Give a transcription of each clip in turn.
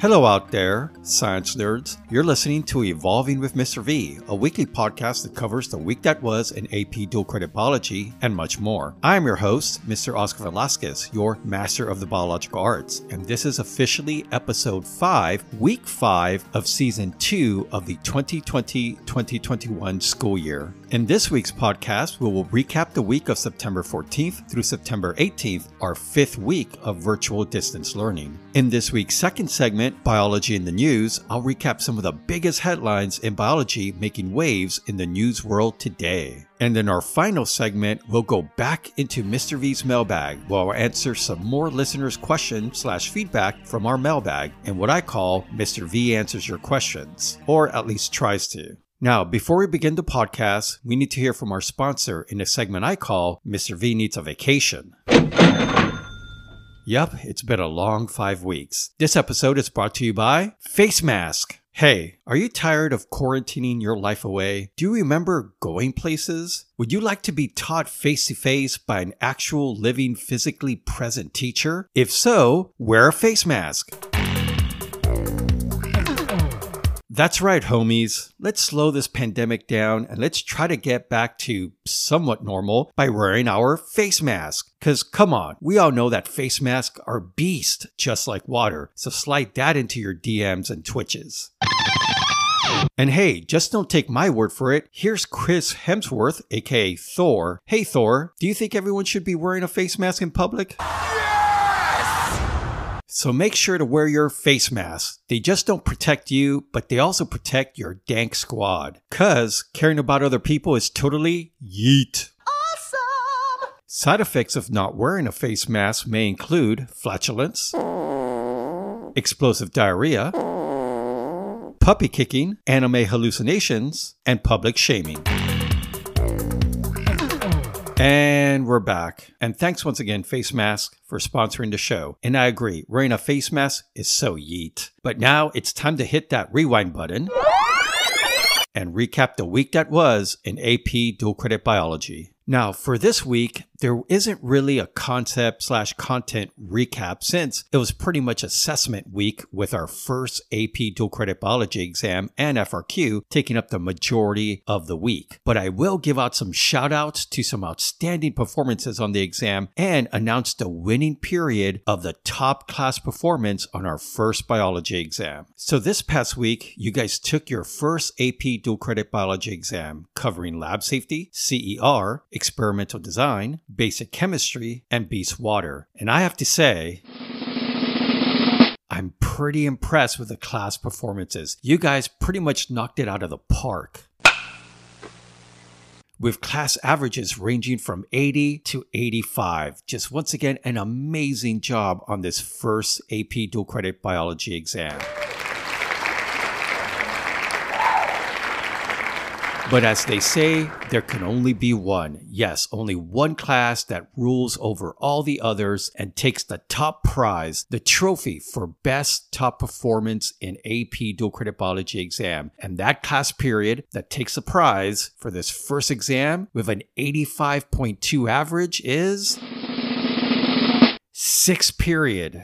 Hello out there, science nerds. You're listening to Evolving with Mr. V, a weekly podcast that covers the week that was in AP dual credit biology and much more. I am your host, Mr. Oscar Velasquez, your master of the biological arts, and this is officially episode 5, week 5 of season 2 of the 2020-2021 school year. In this week's podcast, we will recap the week of September 14th through September 18th, our fifth week of virtual distance learning. In this week's second segment, Biology in the News, I'll recap some of the biggest headlines in biology making waves in the news world today. And in our final segment, we'll go back into Mr. V's mailbag where I'll answer some more listeners' questions slash feedback from our mailbag and what I call Mr. V answers your questions, or at least tries to. Now, before we begin the podcast, we need to hear from our sponsor in a segment I call Mr. V Needs a Vacation. Yep, it's been a long five weeks. This episode is brought to you by Face Mask. Hey, are you tired of quarantining your life away? Do you remember going places? Would you like to be taught face to face by an actual living, physically present teacher? If so, wear a face mask. That's right, homies. Let's slow this pandemic down and let's try to get back to somewhat normal by wearing our face mask. Cause come on, we all know that face masks are beast just like water. So slide that into your DMs and twitches. And hey, just don't take my word for it. Here's Chris Hemsworth, aka Thor. Hey Thor, do you think everyone should be wearing a face mask in public? So make sure to wear your face mask. They just don't protect you, but they also protect your dank squad. Cause caring about other people is totally yeet. Awesome! Side effects of not wearing a face mask may include flatulence, explosive diarrhea, puppy kicking, anime hallucinations, and public shaming. And we're back. And thanks once again, Face Mask, for sponsoring the show. And I agree, wearing a face mask is so yeet. But now it's time to hit that rewind button and recap the week that was in AP Dual Credit Biology. Now, for this week, there isn't really a concept slash content recap since it was pretty much assessment week with our first AP dual credit biology exam and FRQ taking up the majority of the week. But I will give out some shout outs to some outstanding performances on the exam and announce the winning period of the top class performance on our first biology exam. So this past week, you guys took your first AP dual credit biology exam covering lab safety, CER, experimental design, basic chemistry, and beast water. And I have to say, I'm pretty impressed with the class performances. You guys pretty much knocked it out of the park. With class averages ranging from 80 to 85. Just once again, an amazing job on this first AP dual credit biology exam. But as they say, there can only be one. Yes, only one class that rules over all the others and takes the top prize, the trophy for best top performance in AP dual credit biology exam. And that class period that takes the prize for this first exam with an 85.2 average is sixth period.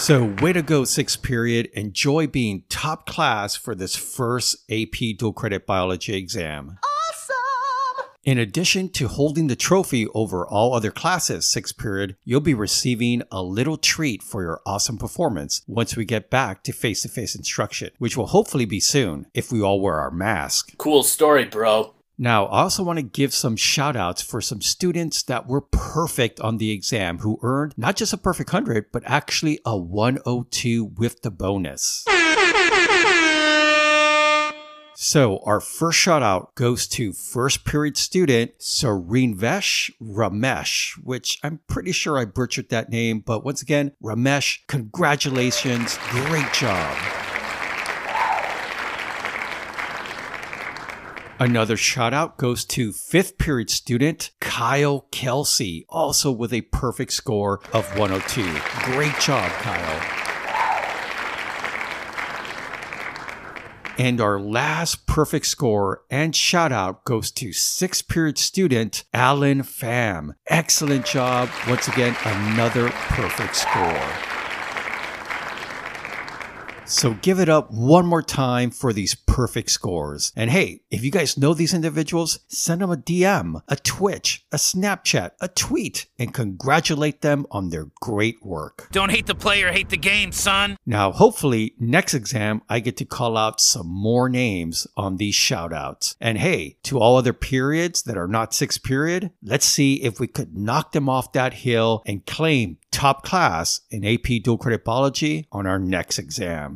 So, way to go, sixth period. Enjoy being top class for this first AP dual credit biology exam. Awesome! In addition to holding the trophy over all other classes, sixth period, you'll be receiving a little treat for your awesome performance once we get back to face to face instruction, which will hopefully be soon if we all wear our mask. Cool story, bro. Now, I also want to give some shout outs for some students that were perfect on the exam who earned not just a perfect 100, but actually a 102 with the bonus. So, our first shout out goes to first period student Serenvesh Ramesh, which I'm pretty sure I butchered that name, but once again, Ramesh, congratulations, great job. Another shout out goes to fifth period student Kyle Kelsey, also with a perfect score of 102. Great job, Kyle. And our last perfect score and shout out goes to sixth period student Alan Pham. Excellent job. Once again, another perfect score. So give it up one more time for these perfect scores. And hey, if you guys know these individuals, send them a DM, a Twitch, a Snapchat, a tweet, and congratulate them on their great work. Don't hate the player, hate the game, son. Now, hopefully, next exam, I get to call out some more names on these shoutouts. And hey, to all other periods that are not sixth period, let's see if we could knock them off that hill and claim top class in AP dual credit biology on our next exam.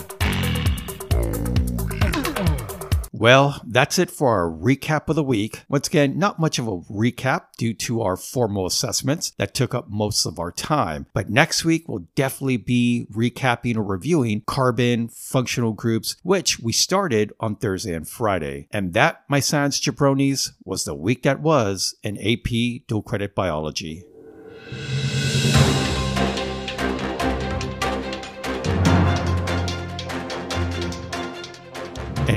Well, that's it for our recap of the week. Once again, not much of a recap due to our formal assessments that took up most of our time. But next week, we'll definitely be recapping or reviewing carbon functional groups, which we started on Thursday and Friday. And that, my science jabronis, was the week that was in AP dual credit biology.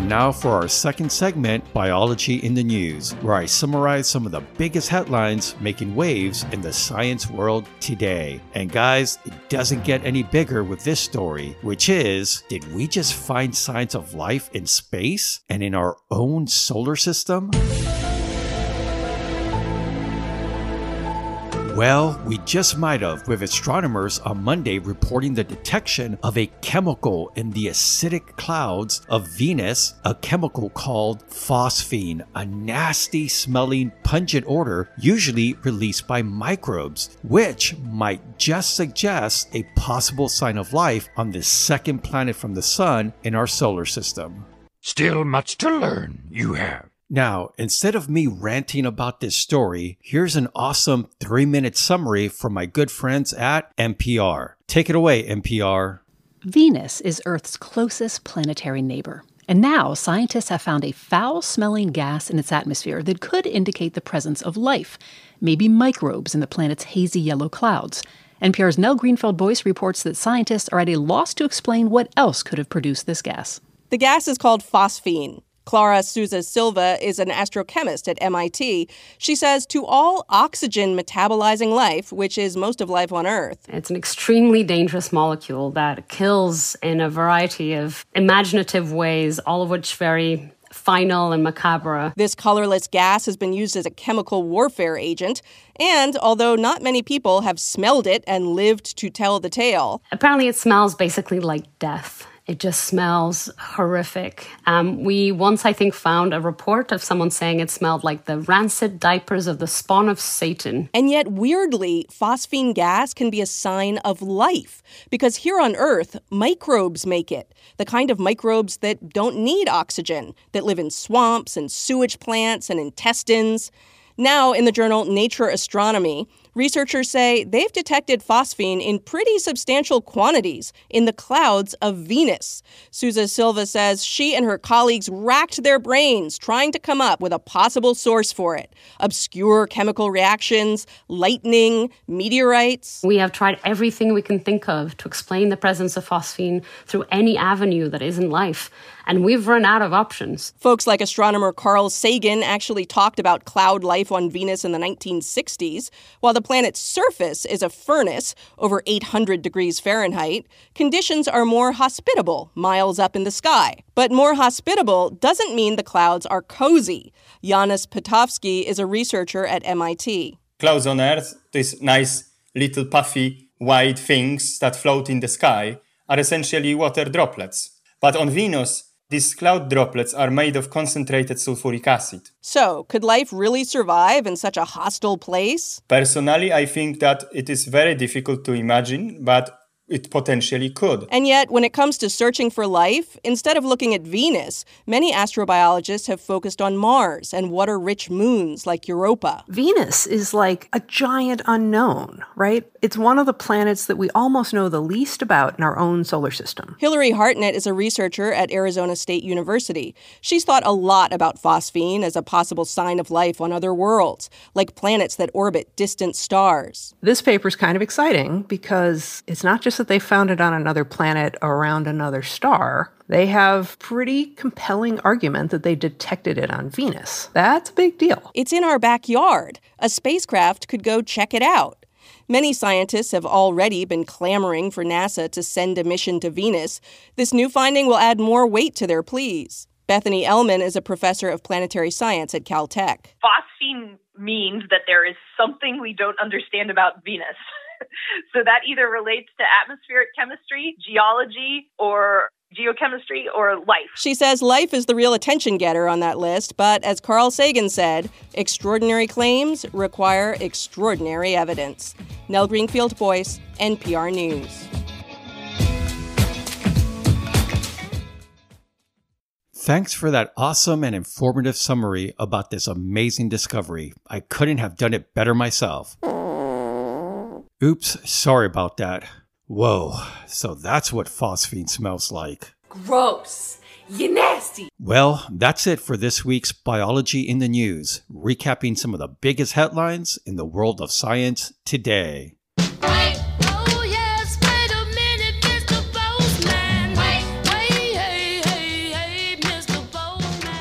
And now for our second segment, Biology in the News, where I summarize some of the biggest headlines making waves in the science world today. And guys, it doesn't get any bigger with this story, which is Did we just find signs of life in space and in our own solar system? Well, we just might have, with astronomers on Monday reporting the detection of a chemical in the acidic clouds of Venus, a chemical called phosphine, a nasty smelling pungent odor usually released by microbes, which might just suggest a possible sign of life on the second planet from the Sun in our solar system. Still much to learn, you have. Now, instead of me ranting about this story, here's an awesome three minute summary from my good friends at NPR. Take it away, NPR. Venus is Earth's closest planetary neighbor. And now scientists have found a foul smelling gas in its atmosphere that could indicate the presence of life, maybe microbes in the planet's hazy yellow clouds. NPR's Nell Greenfield Boyce reports that scientists are at a loss to explain what else could have produced this gas. The gas is called phosphine. Clara Sousa Silva is an astrochemist at MIT. She says to all oxygen metabolizing life, which is most of life on Earth, it's an extremely dangerous molecule that kills in a variety of imaginative ways, all of which very final and macabre. This colorless gas has been used as a chemical warfare agent, and although not many people have smelled it and lived to tell the tale, apparently it smells basically like death. It just smells horrific. Um, we once, I think, found a report of someone saying it smelled like the rancid diapers of the spawn of Satan. And yet, weirdly, phosphine gas can be a sign of life because here on Earth, microbes make it. The kind of microbes that don't need oxygen, that live in swamps and sewage plants and intestines. Now, in the journal Nature Astronomy, researchers say they've detected phosphine in pretty substantial quantities in the clouds of Venus. Sousa Silva says she and her colleagues racked their brains trying to come up with a possible source for it. Obscure chemical reactions, lightning, meteorites. We have tried everything we can think of to explain the presence of phosphine through any avenue that isn't life and we've run out of options. Folks like astronomer Carl Sagan actually talked about cloud life on Venus in the 1960s. While the planet's surface is a furnace over 800 degrees Fahrenheit, conditions are more hospitable miles up in the sky. But more hospitable doesn't mean the clouds are cozy. Janusz Petkowski is a researcher at MIT. Clouds on Earth, these nice little puffy white things that float in the sky, are essentially water droplets. But on Venus, these cloud droplets are made of concentrated sulfuric acid. So, could life really survive in such a hostile place? Personally, I think that it is very difficult to imagine, but it potentially could. And yet, when it comes to searching for life, instead of looking at Venus, many astrobiologists have focused on Mars and water rich moons like Europa. Venus is like a giant unknown, right? It's one of the planets that we almost know the least about in our own solar system. Hilairy Hartnett is a researcher at Arizona State University. She's thought a lot about phosphine as a possible sign of life on other worlds, like planets that orbit distant stars. This paper is kind of exciting because it's not just just that they found it on another planet around another star. They have pretty compelling argument that they detected it on Venus. That's a big deal. It's in our backyard. A spacecraft could go check it out. Many scientists have already been clamoring for NASA to send a mission to Venus. This new finding will add more weight to their pleas. Bethany Ehlmann is a professor of planetary science at Caltech. Phosphine means that there is something we don't understand about Venus. so that either relates to atmospheric chemistry, geology, or geochemistry or life. She says life is the real attention getter on that list, but as Carl Sagan said, extraordinary claims require extraordinary evidence. Nell Greenfield Boyce, NPR News. Thanks for that awesome and informative summary about this amazing discovery. I couldn't have done it better myself. Oops, sorry about that. Whoa, so that's what phosphine smells like. Gross. You nasty. Well, that's it for this week's Biology in the News, recapping some of the biggest headlines in the world of science today.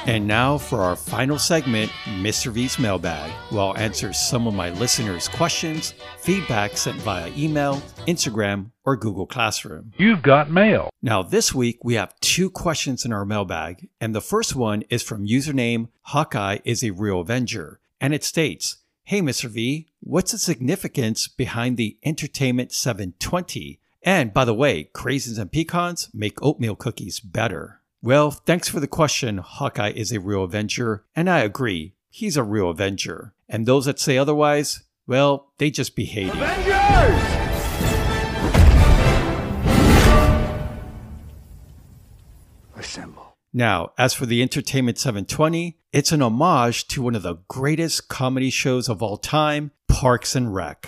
And now for our final segment, Mr. V's Mailbag, where I'll answer some of my listeners' questions, feedback sent via email, Instagram, or Google Classroom. You've got mail. Now, this week we have two questions in our mailbag, and the first one is from username Hawkeye is a Real Avenger, and it states, Hey, Mr. V, what's the significance behind the Entertainment 720? And by the way, craisins and pecans make oatmeal cookies better. Well, thanks for the question. Hawkeye is a real Avenger, and I agree. He's a real Avenger. And those that say otherwise, well, they just be hating. Avengers! Assemble. Now, as for the Entertainment 720, it's an homage to one of the greatest comedy shows of all time, Parks and Rec.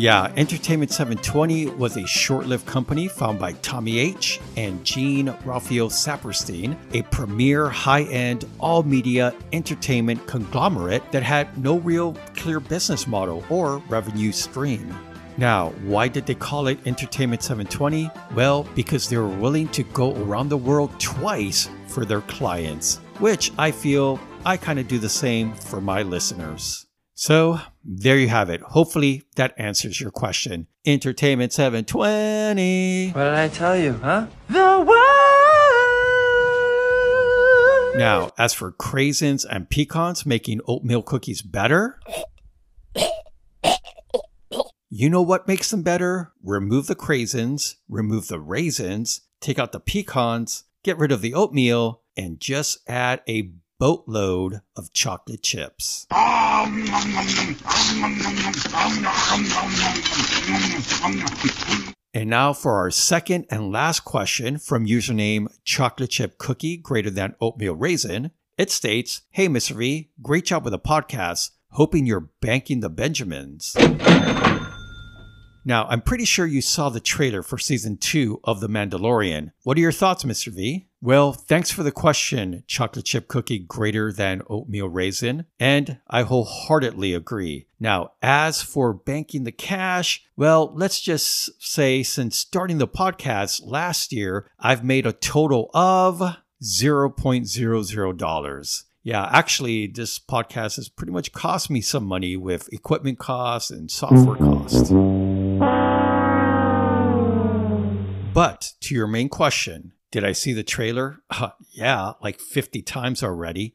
Yeah, Entertainment 720 was a short lived company founded by Tommy H. and Jean-Ralphio Saperstein, a premier high end all media entertainment conglomerate that had no real clear business model or revenue stream. Now, why did they call it Entertainment 720? Well, because they were willing to go around the world twice for their clients, which I feel I kind of do the same for my listeners. So there you have it. Hopefully that answers your question. Entertainment 720. What did I tell you, huh? The world. Now, as for craisins and pecans making oatmeal cookies better, you know what makes them better? Remove the craisins, remove the raisins, take out the pecans, get rid of the oatmeal, and just add a boatload of chocolate chips. And now for our second and last question from username chocolate chip cookie greater than oatmeal raisin. It states, Hey, Mr. V, great job with the podcast. Hoping you're banking the Benjamins. Now, I'm pretty sure you saw the trailer for season two of The Mandalorian. What are your thoughts, Mr. V? Well, thanks for the question, chocolate chip cookie greater than oatmeal raisin. And I wholeheartedly agree. Now, as for banking the cash, well, let's just say since starting the podcast last year, I've made a total of $0.00. Yeah, actually, this podcast has pretty much cost me some money with equipment costs and software costs. But to your main question, did I see the trailer? Uh, yeah, like 50 times already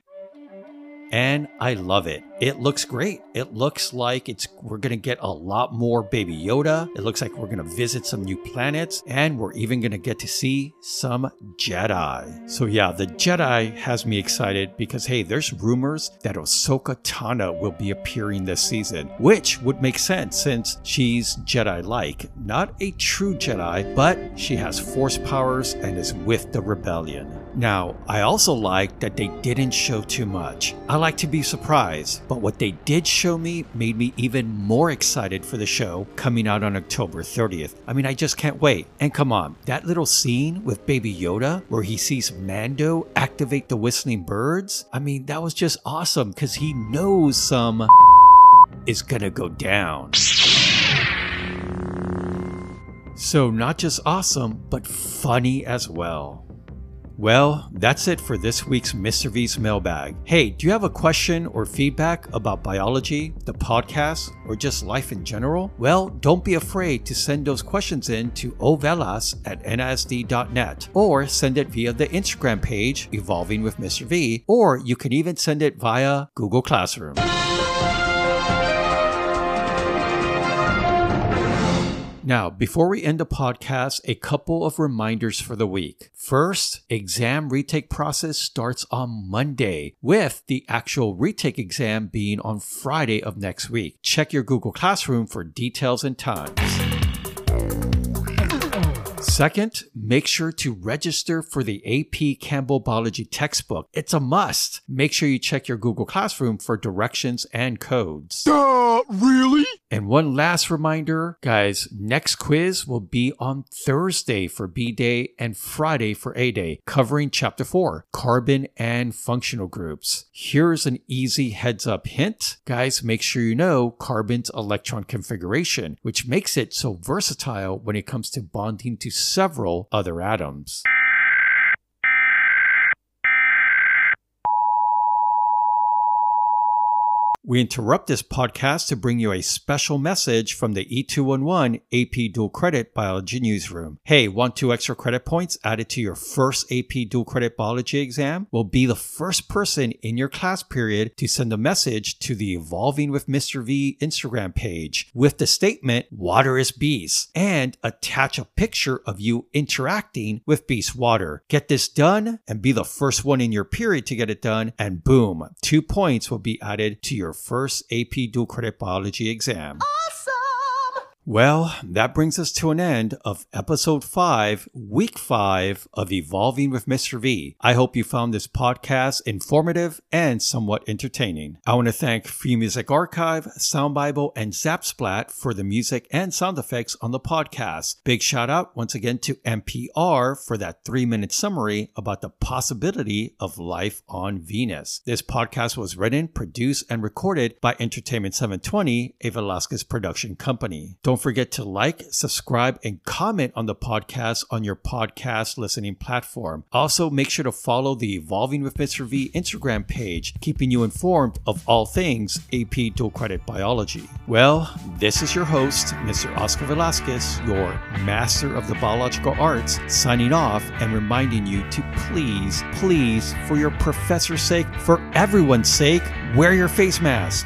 and I love it. It looks great. It looks like it's we're going to get a lot more baby Yoda. It looks like we're going to visit some new planets and we're even going to get to see some Jedi. So yeah, the Jedi has me excited because hey, there's rumors that Ahsoka Tano will be appearing this season, which would make sense since she's Jedi-like, not a true Jedi, but she has force powers and is with the rebellion. Now, I also like that they didn't show too much. I like to be surprised, but what they did show me made me even more excited for the show coming out on October 30th. I mean, I just can't wait. And come on, that little scene with Baby Yoda where he sees Mando activate the whistling birds, I mean, that was just awesome because he knows some is gonna go down. So, not just awesome, but funny as well. Well, that's it for this week's Mr. V's mailbag. Hey, do you have a question or feedback about biology, the podcast, or just life in general? Well, don't be afraid to send those questions in to ovelas at nisd.net or send it via the Instagram page, Evolving with Mr. V, or you can even send it via Google Classroom. Now, before we end the podcast, a couple of reminders for the week. First, exam retake process starts on Monday, with the actual retake exam being on Friday of next week. Check your Google Classroom for details and times. Second, make sure to register for the AP Campbell Biology textbook. It's a must. Make sure you check your Google Classroom for directions and codes. Uh, really? And one last reminder, guys, next quiz will be on Thursday for B Day and Friday for A Day, covering Chapter 4, Carbon and Functional Groups. Here's an easy heads up hint. Guys, make sure you know carbon's electron configuration, which makes it so versatile when it comes to bonding to several other atoms. We interrupt this podcast to bring you a special message from the E211 AP Dual Credit Biology Newsroom. Hey, want two extra credit points added to your first AP Dual Credit Biology exam? Well, be the first person in your class period to send a message to the Evolving with Mr. V Instagram page with the statement, Water is Beast, and attach a picture of you interacting with Beast Water. Get this done and be the first one in your period to get it done, and boom, two points will be added to your first AP dual credit biology exam. Well, that brings us to an end of episode 5, week 5 of Evolving with Mr. V. I hope you found this podcast informative and somewhat entertaining. I want to thank Free Music Archive, Sound Bible, and Zapsplat for the music and sound effects on the podcast. Big shout out once again to NPR for that three minute summary about the possibility of life on Venus. This podcast was written, produced, and recorded by Entertainment 720, a Velasquez production company. Don't forget to like, subscribe, and comment on the podcast on your podcast listening platform. Also, make sure to follow the Evolving with Mr. V Instagram page, keeping you informed of all things AP dual credit biology. Well, this is your host, Mr. Oscar Velasquez, your master of the biological arts, signing off and reminding you to please, please, for your professor's sake, for everyone's sake, wear your face mask.